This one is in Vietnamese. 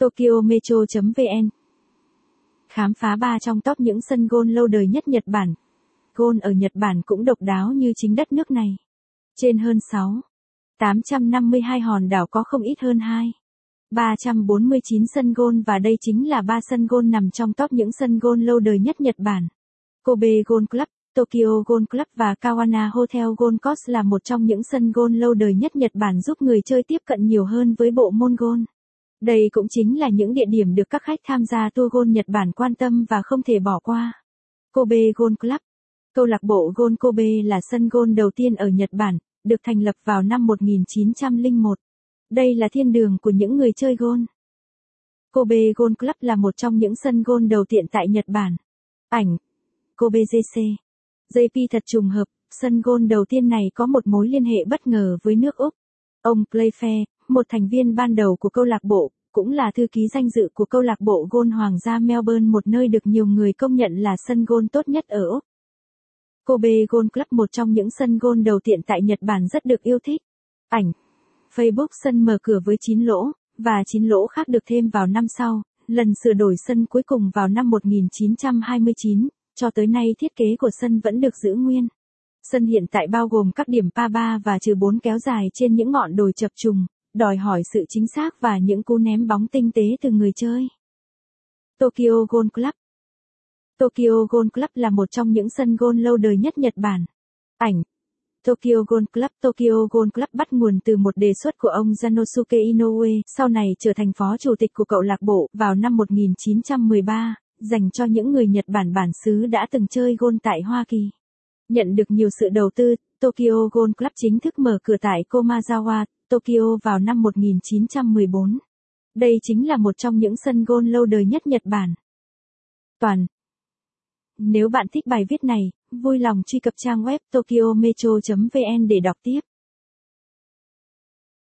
TokyoMetro.vn Khám phá ba trong top những sân gôn lâu đời nhất Nhật Bản. Gôn ở Nhật Bản cũng độc đáo như chính đất nước này. Trên hơn 6. 852 hòn đảo có không ít hơn 2. 349 sân gôn và đây chính là ba sân gôn nằm trong top những sân gôn lâu đời nhất Nhật Bản. Kobe Golf Club, Tokyo Golf Club và Kawana Hotel Golf Course là một trong những sân gôn lâu đời nhất Nhật Bản giúp người chơi tiếp cận nhiều hơn với bộ môn gôn. Đây cũng chính là những địa điểm được các khách tham gia tour gôn Nhật Bản quan tâm và không thể bỏ qua. Kobe Golf Club Câu lạc bộ Gôn Kobe là sân gôn đầu tiên ở Nhật Bản, được thành lập vào năm 1901. Đây là thiên đường của những người chơi gôn. Kobe Golf Club là một trong những sân gôn đầu tiện tại Nhật Bản. Ảnh Kobe JC JP thật trùng hợp, sân gôn đầu tiên này có một mối liên hệ bất ngờ với nước Úc. Ông Playfair, một thành viên ban đầu của câu lạc bộ, cũng là thư ký danh dự của câu lạc bộ gôn Hoàng gia Melbourne một nơi được nhiều người công nhận là sân gôn tốt nhất ở Úc. Kobe Golf Club một trong những sân gôn đầu tiện tại Nhật Bản rất được yêu thích. Ảnh Facebook sân mở cửa với 9 lỗ, và 9 lỗ khác được thêm vào năm sau, lần sửa đổi sân cuối cùng vào năm 1929, cho tới nay thiết kế của sân vẫn được giữ nguyên. Sân hiện tại bao gồm các điểm pa 3 và trừ 4 kéo dài trên những ngọn đồi chập trùng, đòi hỏi sự chính xác và những cú ném bóng tinh tế từ người chơi. Tokyo Golf Club Tokyo Golf Club là một trong những sân golf lâu đời nhất Nhật Bản. Ảnh Tokyo Golf Club Tokyo Golf Club bắt nguồn từ một đề xuất của ông Janosuke Inoue, sau này trở thành phó chủ tịch của cậu lạc bộ vào năm 1913, dành cho những người Nhật Bản bản xứ đã từng chơi golf tại Hoa Kỳ. Nhận được nhiều sự đầu tư, Tokyo Golf Club chính thức mở cửa tại Komazawa, Tokyo vào năm 1914. Đây chính là một trong những sân gôn lâu đời nhất Nhật Bản. Toàn Nếu bạn thích bài viết này, vui lòng truy cập trang web tokyometro.vn để đọc tiếp.